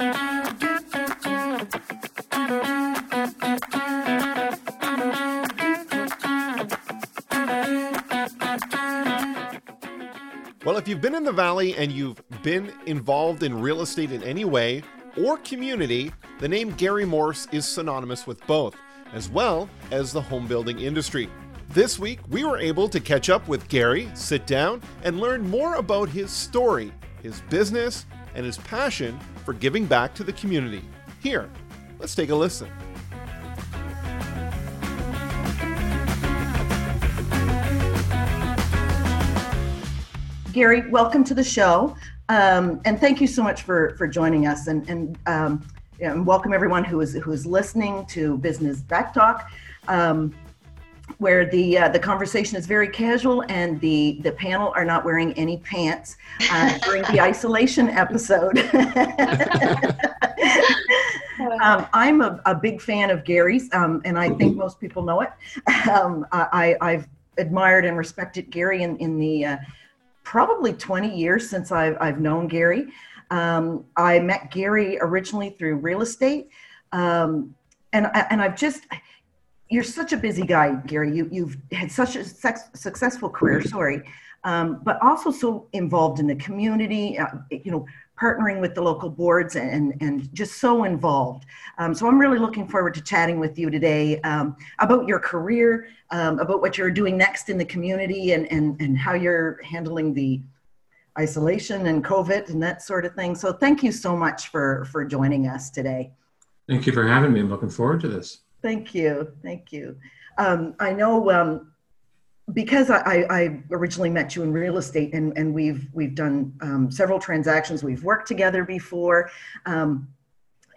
Well, if you've been in the Valley and you've been involved in real estate in any way or community, the name Gary Morse is synonymous with both, as well as the home building industry. This week, we were able to catch up with Gary, sit down, and learn more about his story, his business, and his passion for giving back to the community. Here, let's take a listen. Gary, welcome to the show. Um, and thank you so much for, for joining us. And, and, um, and welcome everyone who is, who is listening to Business Back Talk, um, where the, uh, the conversation is very casual and the, the panel are not wearing any pants uh, during the isolation episode. Um, I'm a, a, big fan of Gary's, um, and I think most people know it. Um, I, have admired and respected Gary in, in the uh, probably 20 years since I've, I've known Gary. Um, I met Gary originally through real estate. Um, and, and I've just, you're such a busy guy, Gary. You, you've had such a sex, successful career, sorry, um, but also so involved in the community, uh, you know, partnering with the local boards and, and just so involved. Um, so I'm really looking forward to chatting with you today um, about your career, um, about what you're doing next in the community and, and, and how you're handling the isolation and COVID and that sort of thing. So thank you so much for, for joining us today. Thank you for having me. I'm looking forward to this. Thank you. Thank you. Um, I know um, because I, I, originally met you in real estate and, and we've we've done um, several transactions we've worked together before um,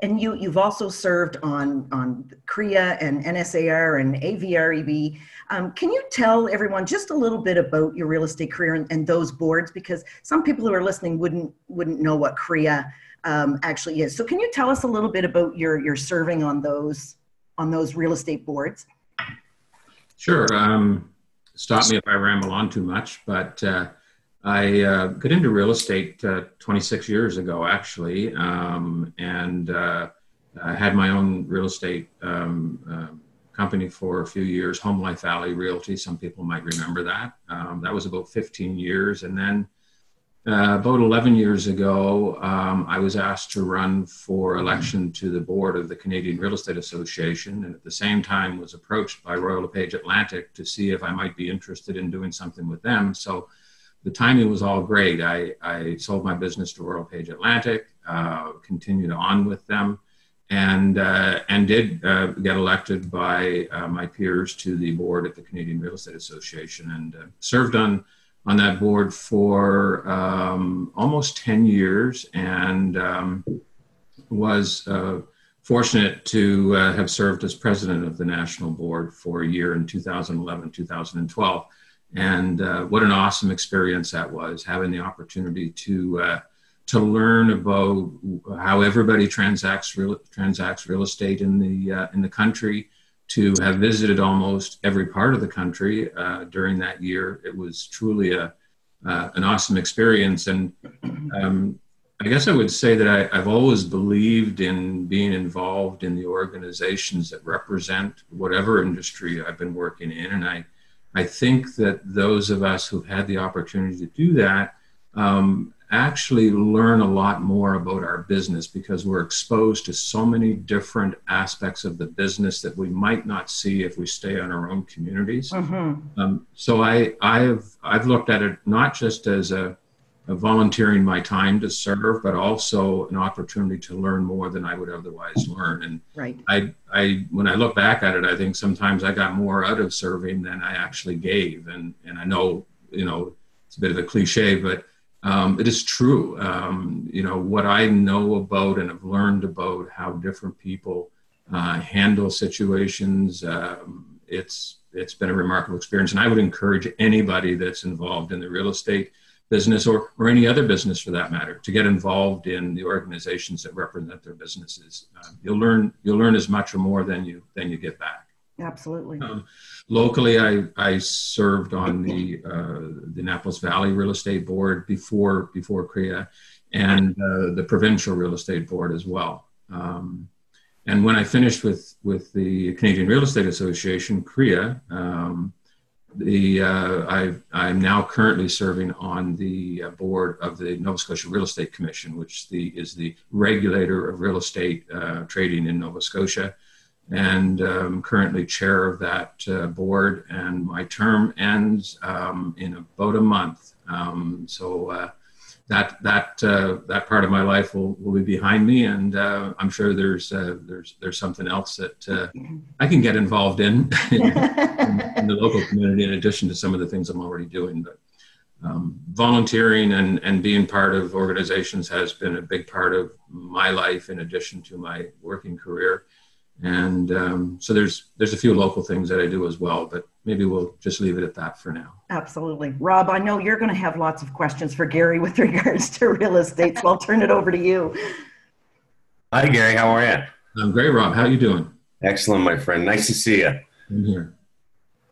and you you've also served on on CREA and NSAR and AVREB um, can you tell everyone just a little bit about your real estate career and, and those boards because some people who are listening wouldn't wouldn't know what CREA um, actually is so can you tell us a little bit about your your serving on those on those real estate boards sure um, stop me if I ramble on too much, but uh, I uh, got into real estate uh, 26 years ago, actually, um, and uh, I had my own real estate um, uh, company for a few years, Home Life Valley Realty. Some people might remember that. Um, that was about 15 years, and then uh, about 11 years ago, um, I was asked to run for election to the board of the Canadian Real Estate Association, and at the same time was approached by Royal LePage Atlantic to see if I might be interested in doing something with them. So the timing was all great. I, I sold my business to Royal LePage Atlantic, uh, continued on with them, and uh, and did uh, get elected by uh, my peers to the board at the Canadian Real Estate Association, and uh, served on on that board for um, almost 10 years and um, was uh, fortunate to uh, have served as president of the national board for a year in 2011 2012 and uh, what an awesome experience that was having the opportunity to uh, to learn about how everybody transacts real transacts real estate in the uh, in the country to have visited almost every part of the country uh, during that year. It was truly a uh, an awesome experience, and um, I guess I would say that I, have always believed in being involved in the organizations that represent whatever industry I've been working in, and I I think that those of us who've had the opportunity to do that um, actually learn a lot more about our business because we're exposed to so many different aspects of the business that we might not see if we stay in our own communities. Mm-hmm. Um, so I, I've I've looked at it not just as a, a, volunteering my time to serve, but also an opportunity to learn more than I would otherwise learn. And right. I, I when I look back at it, I think sometimes I got more out of serving than I actually gave. And and I know you know it's a bit of a cliche, but um, it is true. Um, you know, what I know about and have learned about how different people uh, handle situations, um, it's, it's been a remarkable experience. And I would encourage anybody that's involved in the real estate business or, or any other business for that matter to get involved in the organizations that represent their businesses. Uh, you'll learn, you'll learn as much or more than you, than you get back. Absolutely. Um, locally, I, I served on the uh, the Annapolis Valley Real Estate Board before before CREA, and uh, the provincial real estate board as well. Um, and when I finished with with the Canadian Real Estate Association, CREA, um, the uh, I, am now currently serving on the uh, board of the Nova Scotia Real Estate Commission, which the, is the regulator of real estate uh, trading in Nova Scotia, and um, currently chair of that uh, board. And my term ends um, in about a month, um, so uh, that that uh, that part of my life will, will be behind me, and uh, I'm sure there's uh, there's there's something else that uh, I can get involved in, in, in the local community in addition to some of the things I'm already doing. But um, volunteering and and being part of organizations has been a big part of my life in addition to my working career and um, so there's there's a few local things that I do as well, but maybe we'll just leave it at that for now. Absolutely, Rob. I know you're going to have lots of questions for Gary with regards to real estate, so I'll turn it over to you. Hi, Gary. How are you? I'm great, Rob. How are you doing? Excellent, my friend. Nice to see you. I'm here.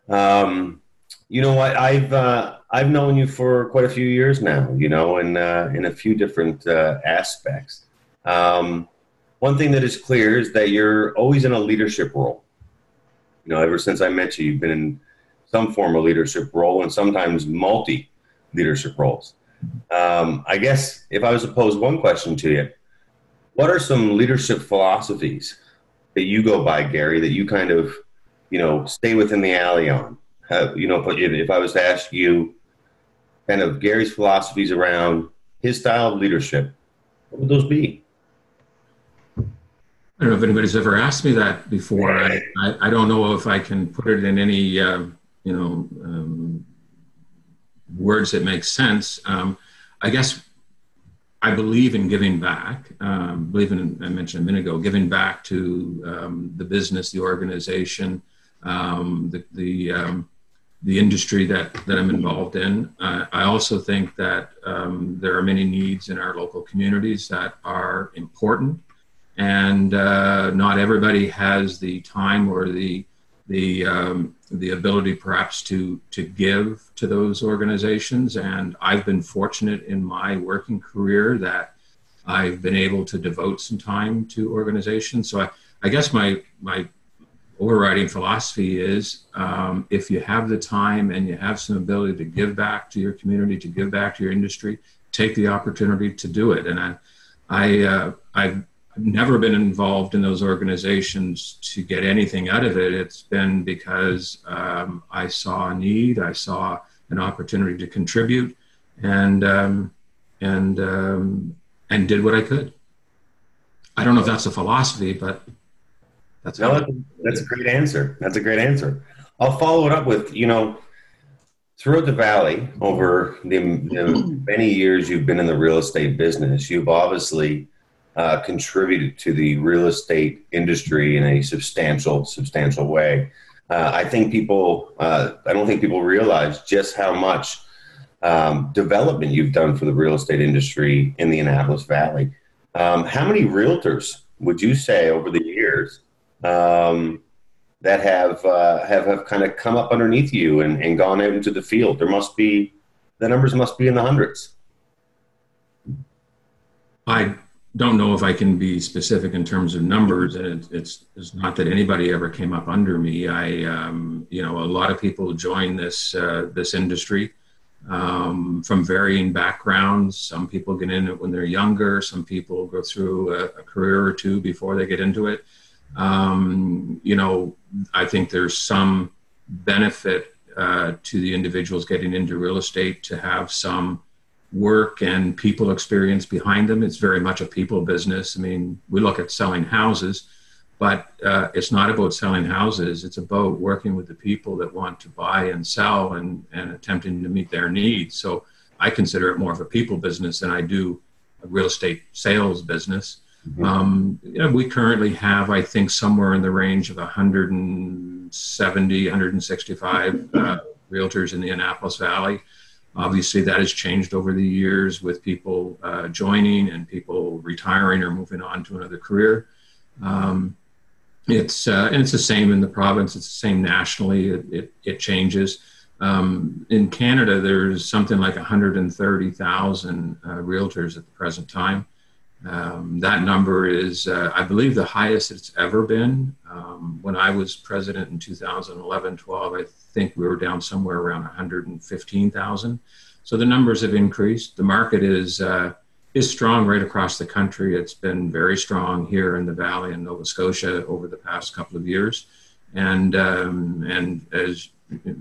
Um, you know what? I've uh, I've known you for quite a few years now. You know, in uh, in a few different uh, aspects. Um, one thing that is clear is that you're always in a leadership role. You know, ever since I met you, you've been in some form of leadership role and sometimes multi leadership roles. Um, I guess if I was to pose one question to you, what are some leadership philosophies that you go by, Gary, that you kind of, you know, stay within the alley on? You know, if I was to ask you kind of Gary's philosophies around his style of leadership, what would those be? I don't know if anybody's ever asked me that before. I, I, I don't know if I can put it in any, uh, you know, um, words that make sense. Um, I guess I believe in giving back. Um, believe in, I mentioned a minute ago, giving back to um, the business, the organization, um, the, the, um, the industry that, that I'm involved in. Uh, I also think that there are many needs in our local communities that are important and uh, not everybody has the time or the the um, the ability perhaps to to give to those organizations. And I've been fortunate in my working career that I've been able to devote some time to organizations. So I, I guess my my overriding philosophy is um, if you have the time and you have some ability to give back to your community to give back to your industry take the opportunity to do it. And I I uh, I've I've never been involved in those organizations to get anything out of it. It's been because um, I saw a need, I saw an opportunity to contribute, and um, and um, and did what I could. I don't know if that's a philosophy, but that's no, that's, a great answer. That's a great answer. I'll follow it up with you know throughout the valley over the, the many years you've been in the real estate business, you've obviously uh, contributed to the real estate industry in a substantial, substantial way. Uh, I think people, uh, I don't think people realize just how much um, development you've done for the real estate industry in the Annapolis Valley. Um, how many realtors would you say over the years um, that have, uh, have have kind of come up underneath you and, and gone out into the field? There must be the numbers must be in the hundreds. I don't know if I can be specific in terms of numbers, and it, it's it's not that anybody ever came up under me. I, um, you know, a lot of people join this uh, this industry um, from varying backgrounds. Some people get in it when they're younger. Some people go through a, a career or two before they get into it. Um, you know, I think there's some benefit uh, to the individuals getting into real estate to have some work and people experience behind them. It's very much a people business. I mean, we look at selling houses, but uh, it's not about selling houses. It's about working with the people that want to buy and sell and, and attempting to meet their needs. So I consider it more of a people business than I do a real estate sales business. Mm-hmm. Um, you know, we currently have, I think, somewhere in the range of 170, 165 uh, realtors in the Annapolis Valley. Obviously, that has changed over the years with people uh, joining and people retiring or moving on to another career. Um, it's uh, and it's the same in the province. It's the same nationally. It it, it changes. Um, in Canada, there's something like 130,000 uh, realtors at the present time. Um, that number is, uh, I believe, the highest it's ever been. Um, when I was president in 2011 12, I think we were down somewhere around 115,000. So the numbers have increased. The market is uh, is strong right across the country. It's been very strong here in the Valley and Nova Scotia over the past couple of years, and um, and as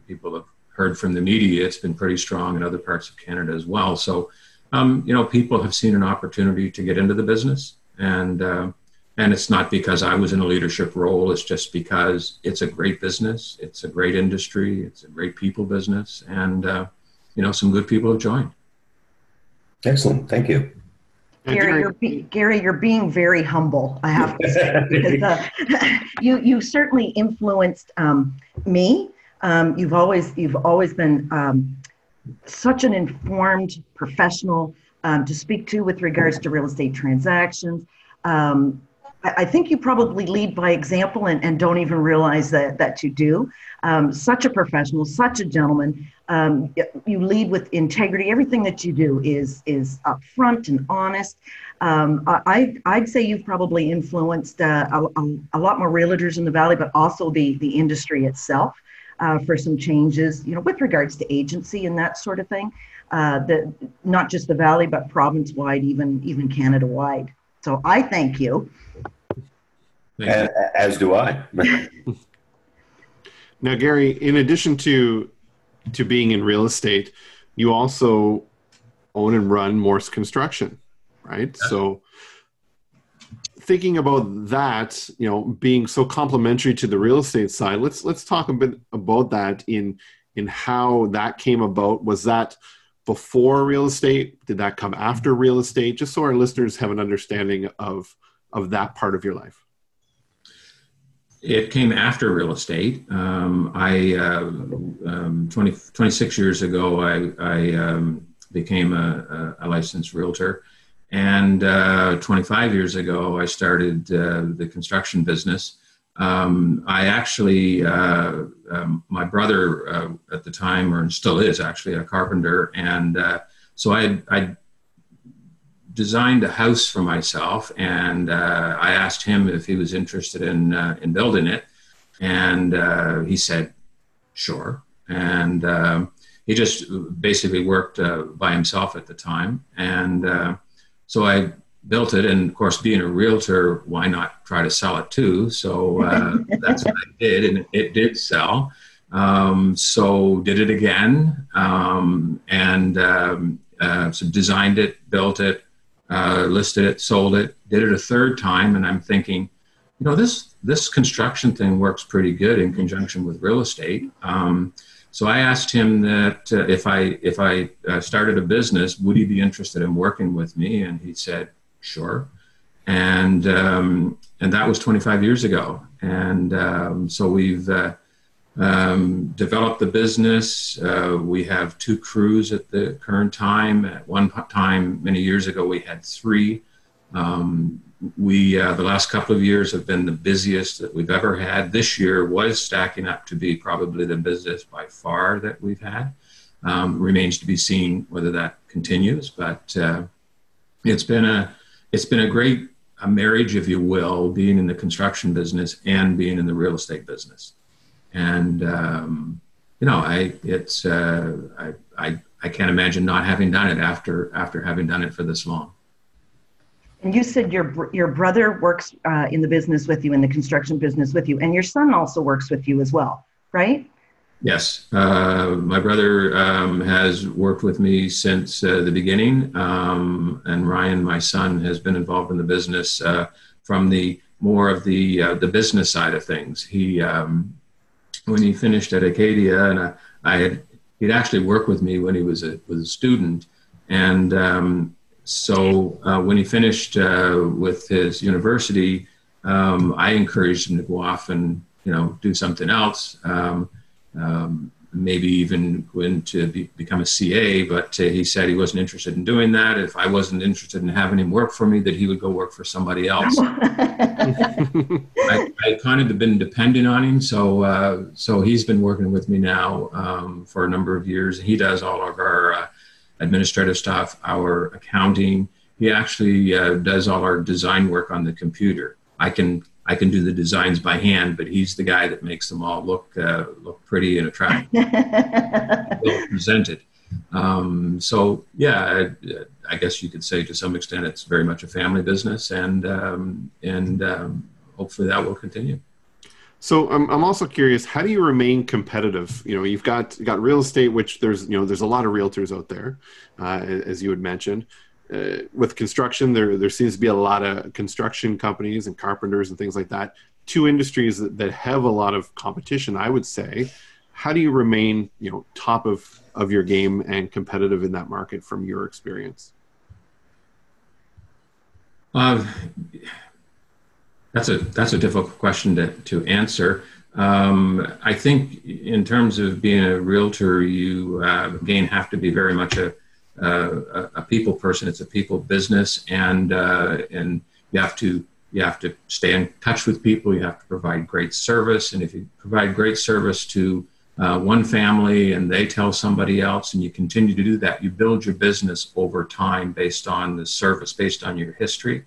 people have heard from the media, it's been pretty strong in other parts of Canada as well. So, um, you know, people have seen an opportunity to get into the business, and uh, and it's not because I was in a leadership role. It's just because it's a great business, it's a great industry, it's a great people business, and uh, you know, some good people have joined. Excellent, thank you. Gary, you're be, Gary, you're being very humble. I have to say, because uh, you you certainly influenced um, me. Um, you've always you've always been um, such an informed professional um, to speak to with regards to real estate transactions. Um, I think you probably lead by example and, and don't even realize that, that you do. Um, such a professional, such a gentleman. Um, you lead with integrity. Everything that you do is is upfront and honest. Um, I, I'd say you've probably influenced uh, a, a, lot more realtors in the valley, but also the the industry itself uh, for some changes. You know, with regards to agency and that sort of thing. Uh, the not just the valley, but province wide, even even Canada wide. So I thank you. As, as do I. now, Gary, in addition to to being in real estate, you also own and run Morse Construction, right? So thinking about that, you know, being so complementary to the real estate side, let's let's talk a bit about that in in how that came about. Was that before real estate? Did that come after real estate? Just so our listeners have an understanding of of that part of your life. It came after real estate. Um, I uh, um, 20, 26 years ago, I, I um, became a, a, licensed realtor, and uh, 25 years ago, I started uh, the construction business. Um, I actually, uh, um, my brother uh, at the time, or still is actually, a carpenter, and uh, so I, I designed a house for myself, and uh, I asked him if he was interested in in building it, and he said, "Sure." And um, he just basically worked by himself at the time, and so I built it. And of course, being a realtor, why not try to sell it too? So uh, that's what I did, and it did sell. Um, so did it again, um, and um, so designed it, built it, uh, listed it, sold it, did it a third time, and I'm thinking, you know, this this construction thing works pretty good in conjunction with real estate. So I asked him that uh, if I if I uh, started a business, would he be interested in working with me? And he said, sure. And um, and that was 25 years ago. And um, so we've uh, um, developed the business. Uh, we have two crews at the current time. At one time, many years ago, we had three. Um, we uh, the last couple of years have been the busiest that we've ever had. This year was stacking up to be probably the busiest by far that we've had. Um, remains to be seen whether that continues, but uh, it's been a it's been a great a marriage, if you will, being in the construction business and being in the real estate business and um, you know, I it's uh, I, I I can't imagine not having done it after after having done it for this long. And you said your your brother works uh, in the business with you, in the construction business with you, and your son also works with you as well, right? Yes, uh, my brother um, has worked with me since uh, the beginning, um, and Ryan, my son, has been involved in the business uh, from the more of the uh, the business side of things. He um, when he finished at Acadia, and I, I had he'd actually worked with me when he was a was a student, and um, so uh, when he finished uh, with his university, um, I encouraged him to go off and you know do something else. Um, um maybe even going to be, become a CA, but uh, he said he wasn't interested in doing that. If I wasn't interested in having him work for me, that he would go work for somebody else. I, I, kind of been depending on him, so uh, so he's been working with me now um, for a number of years. He does all of our uh, administrative stuff, our accounting. He actually uh, does all our design work on the computer. I can I can do the designs by hand, but he's the guy that makes them all look uh, look pretty and attractive, well presented. Um, so yeah, I, I, guess you could say to some extent it's very much a family business, and um, and um, hopefully that will continue. So I'm, I'm also curious, how do you remain competitive? You know, you've got got real estate, which there's you know there's a lot of realtors out there, uh, as you had mentioned uh, with construction, there there seems to be a lot of construction companies and carpenters and things like that. Two industries that, that have a lot of competition, I would say. How do you remain, you know, top of of your game and competitive in that market from your experience? Uh, that's a that's a difficult question to to answer. Um, I think in terms of being a realtor, you uh, again have to be very much a uh, a, people person. It's a people business, and uh, and you have to you have to stay in touch with people. You have to provide great service, and if you provide great service to uh, one family and they tell somebody else, and you continue to do that, you build your business over time based on the service, based on your history.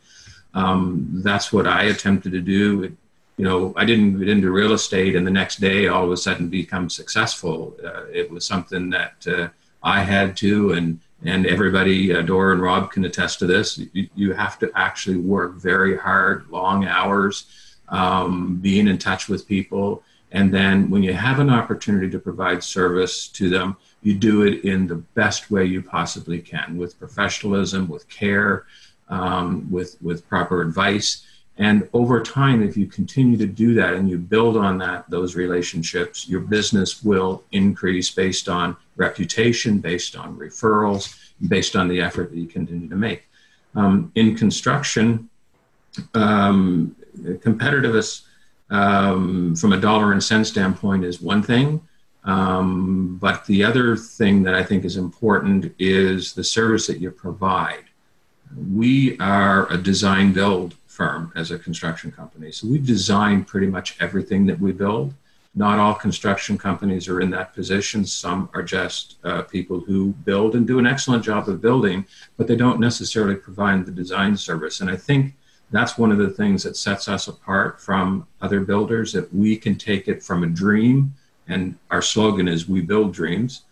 Um, that's what I attempted to do. It, you know, I didn't get into real estate and the next day all of a sudden become successful. Uh, it was something that uh, I had to, and and everybody, uh, Dora and Rob can attest to this. You, you, have to actually work very hard, long hours, um, being in touch with people. And then when you have an opportunity to provide service to them, you do it in the best way you possibly can with professionalism, with care, um, with, with proper advice. And over time, if you continue to do that and you build on that, those relationships, your business will increase based on reputation, based on referrals, based on the effort that you continue to make. Um, in construction, um, competitiveness um, from a dollar and cent standpoint is one thing. Um, but the other thing that I think is important is the service that you provide. We are a design build firm as a construction company. So we design pretty much everything that we build. Not all construction companies are in that position. Some are just uh, people who build and do an excellent job of building, but they don't necessarily provide the design service. And I think that's one of the things that sets us apart from other builders that we can take it from a dream. And our slogan is We Build Dreams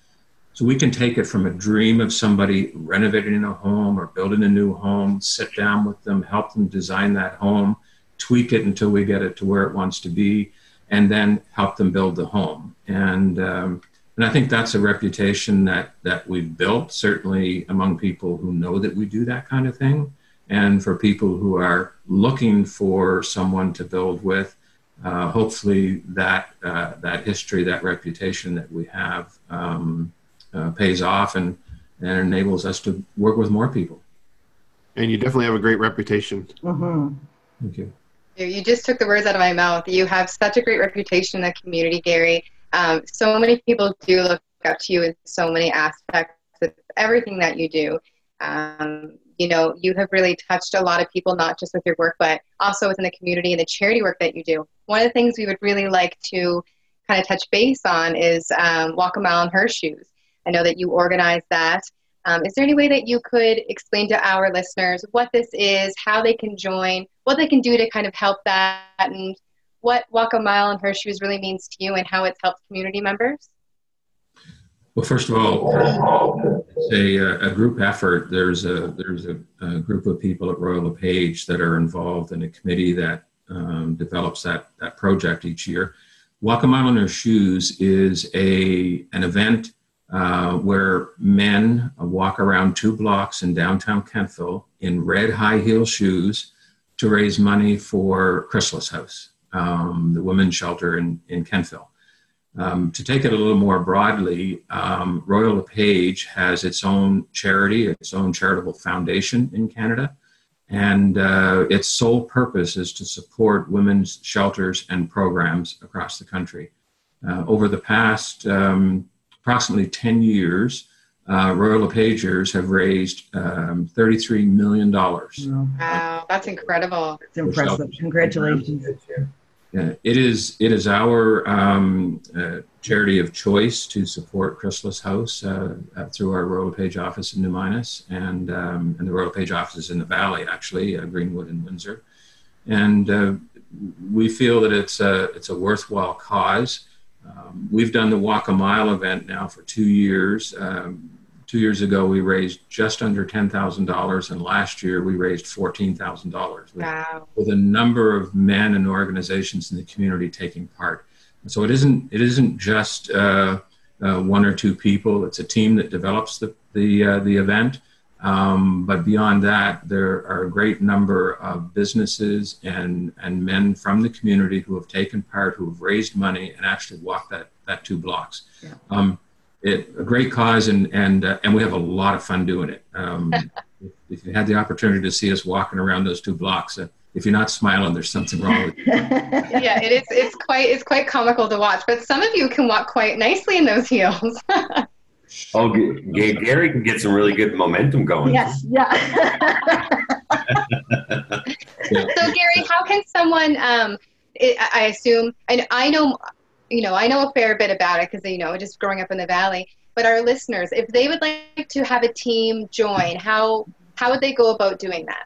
so we can take it from a dream of somebody renovating a home or building a new home, sit down with them, help them design that home, tweak it until we get it to where it wants to be, and then help them build the home. And um, and I think that's a reputation that that we've built certainly among people who know that we do that kind of thing, and for people who are looking for someone to build with. Uh, hopefully, that uh, that history, that reputation that we have. Um, uh, pays off and, and enables us to work with more people. And you definitely have a great reputation. Mm-hmm. Thank you. You just took the words out of my mouth. You have such a great reputation in the community, Gary. Um, so many people do look up to you in so many aspects of everything that you do. Um, you know, you have really touched a lot of people, not just with your work, but also within the community and the charity work that you do. One of the things we would really like to kind of touch base on is um, Walk a Mile in Her Shoes. I know that you organize that. Um, is there any way that you could explain to our listeners what this is, how they can join, what they can do to kind of help that, and what Walk a Mile in Her Shoes really means to you and how it's helped community members? Well, first of all, it's a, a group effort. There's a there's a, a, group of people at Royal LePage that are involved in a committee that um, develops that that project each year. Walk a Mile in Her Shoes is a an event uh, where men walk around two blocks in downtown Kentville in red high heel shoes to raise money for Chrysalis House, um, the women's shelter in, in Kentville. Um, to take it a little more broadly, um, Royal LePage has its own charity, its own charitable foundation in Canada, and uh, its sole purpose is to support women's shelters and programs across the country. uh, over the past um, approximately 10 years, uh, Royal LePagers have raised um, $33 million. Wow, that's incredible. It's impressive. Congratulations. Yeah, it is it is our um, uh, charity of choice to support Chrysalis House uh, uh, through our Royal LePage office in New Minas and um, and the Royal LePage offices in the Valley, actually uh, Greenwood and Windsor, and uh, we feel that it's a it's a worthwhile cause. Um, we've done the Walk a Mile event now for two years. Um, two years ago, we raised just under ten thousand dollars, and last year we raised fourteen thousand dollars. Wow! With a number of men and organizations in the community taking part, so it isn't it isn't just uh, uh, one or two people. It's a team that develops the the uh, the event. Um, but beyond that, there are a great number of businesses and, and men from the community who have taken part, who have raised money and actually walked that, that two blocks. Yeah. Um, it, a great cause, and, and, uh, and we have a lot of fun doing it. Um, if, if, you had the opportunity to see us walking around those two blocks, uh, if you're not smiling, there's something wrong with you. yeah, it is. It's quite. It's quite comical to watch. But some of you can walk quite nicely in those heels. Oh, G- Gary can get some really good momentum going. Yes, yeah. so, Gary, how can someone? Um, it, I assume, and I know, you know, I know a fair bit about it because you know, just growing up in the valley. But our listeners, if they would like to have a team join, how how would they go about doing that?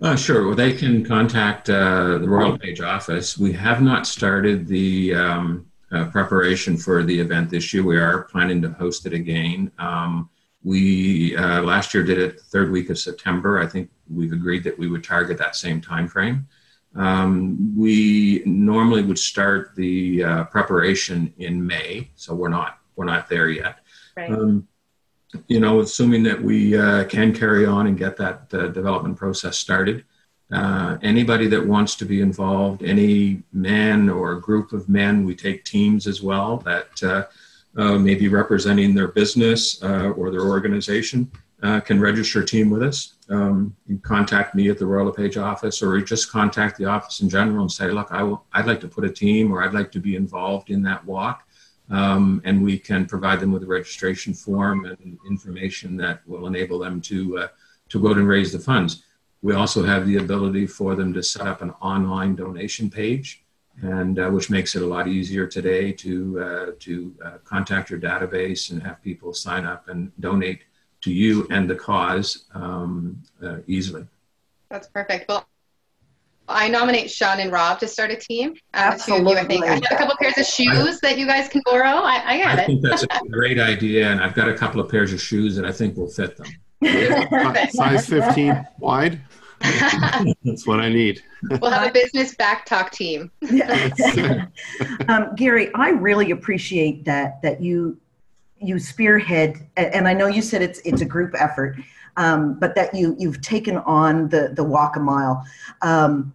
Uh, sure. Well, they can contact uh, the Royal LePage office. We have not started the um, uh, preparation for the event this year. We are planning to host it again. Um, we uh, last year did it the third week of September. I think we've agreed that we would target that same time frame. Um, we normally would start the uh, preparation in May, so we're not we're not there yet. Right. Um, you know, assuming that we uh, can carry on and get that uh, development process started. Uh, anybody that wants to be involved, any man or group of men, we take teams as well that uh, uh, may be representing their business uh, or their organization, uh, can register a team with us. Um, contact me at the Royal LePage office or just contact the office in general and say, look, I will, I'd like to put a team or I'd like to be involved in that walk. Um, and we can provide them with a registration form and information that will enable them to, uh, to go out and raise the funds we also have the ability for them to set up an online donation page, and uh, which makes it a lot easier today to uh, to uh, contact your database and have people sign up and donate to you and the cause um, uh, easily. That's perfect. Well, I nominate Sean and Rob to start a team. Um, Absolutely. You, I think I have a couple of pairs of shoes that you guys can borrow. I, I I it. think that's a great idea, and I've got a couple of pairs of shoes that I think will fit them. Size 15 wide. That's what I need. we'll have a business back talk team. um, Gary, I really appreciate that that you you spearhead, and I know you said it's it's a group effort, um, but that you you've taken on the the walk a mile. Um,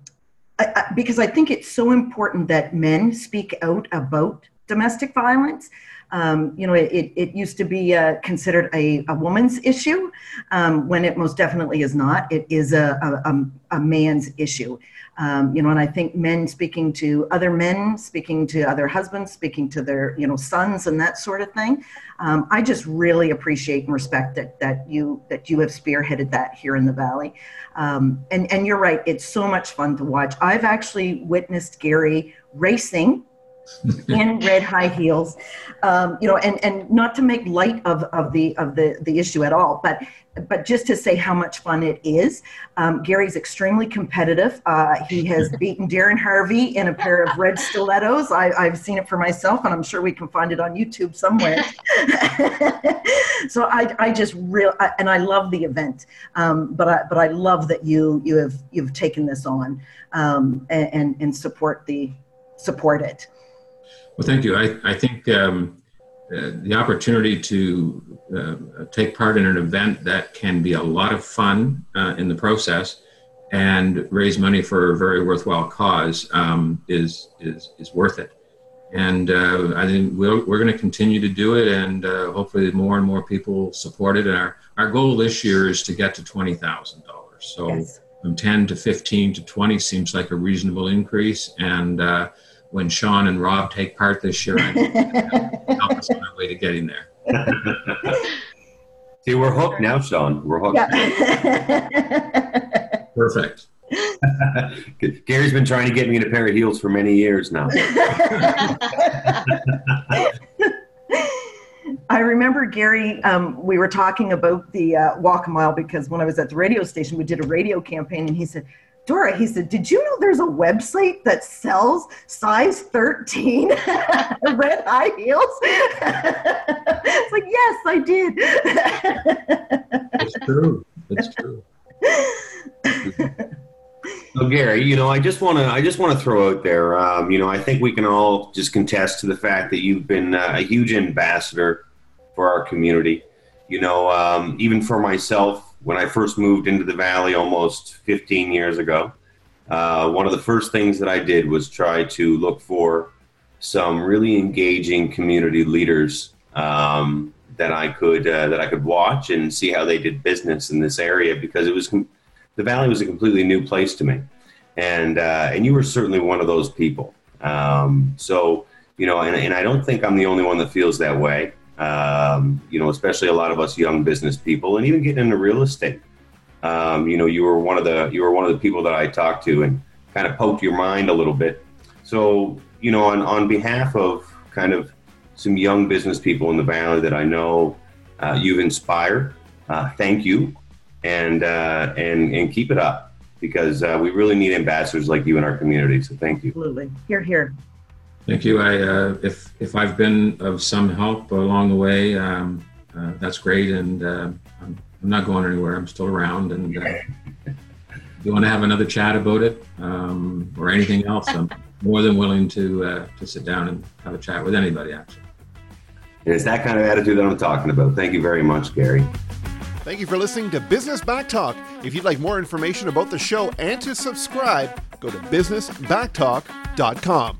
I, I, because I think it's so important that men speak out about domestic violence. Um, you know, it, it used to be uh, considered a, a woman's issue um, when it most definitely is not. It is a, a, a man's issue. Um, you know, and I think men speaking to other men, speaking to other husbands, speaking to their, you know, sons and that sort of thing. Um, I just really appreciate and respect that, that you, that you have spearheaded that here in the Valley. Um, and, and you're right. It's so much fun to watch. I've actually witnessed Gary racing in red high heels. Um, you know and and not to make light of of the of the the issue at all but but just to say how much fun it is. Um, gary's extremely competitive. Uh, he has beaten darren harvey in a pair of red stilettos. I, i've seen it for myself and i'm sure we can find it on youtube somewhere. So i i just real and i love the event. Um, but i but i love that you you have you've taken this on um, and and support the support it well, thank you. I, I think um, uh, the opportunity to uh, take part in an event that can be a lot of fun uh, in the process and raise money for a very worthwhile cause um, is, is, is worth it. And uh, I think we're, we're going to continue to do it, and uh, hopefully, more and more people support it. And our, our goal this year is to get to $20,000. So, yes. from 10 to 15 to 20 seems like a reasonable increase. And uh, when Sean and Rob take part this year, I'm help us on our way to getting there. See, we're hooked now, Sean. We're hooked. Yeah. Perfect. Gary's been trying to get me in a pair of heels for many years now. I remember Gary. Um, we were talking about the uh, walk a mile because when I was at the radio station, we did a radio campaign, and he said, "Dora," he said, "Did you know there's a website that sells size 13 red high heels?" it's like, yes, I did. It's true. It's true. So Gary, you know, I just want to I just want to throw out there, um, you know, I think we can all just contest to the fact that you've been uh, a huge ambassador for our community. You know, um, even for myself, when I first moved into the valley almost 15 years ago, uh, one of the first things that I did was try to look for some really engaging community leaders um, that I could uh, that I could watch and see how they did business in this area because it was com- the valley was a completely new place to me, and uh, and you were certainly one of those people. Um, so you know, and, and I don't think I'm the only one that feels that way. Um, you know, especially a lot of us young business people, and even getting into real estate. Um, you know, you were one of the you were one of the people that I talked to and kind of poked your mind a little bit. So you know, on on behalf of kind of some young business people in the valley that I know uh, you've inspired, uh, thank you and uh, and and keep it up because uh, we really need ambassadors like you in our community. So thank you. Absolutely. Hear, hear. Thank you. I, uh, if if I've been of some help along the way, um, uh, that's great, and uh, I'm, I'm not going anywhere. I'm still around, and uh, if you want to have another chat about it um, or anything else, I'm more than willing to uh, to sit down and have a chat with anybody. Actually, And it's that kind of attitude that I'm talking about. Thank you very much, Gary. Thank you for listening to Business Back Talk. If you'd like more information about the show and to subscribe, go to businessbacktalk.com.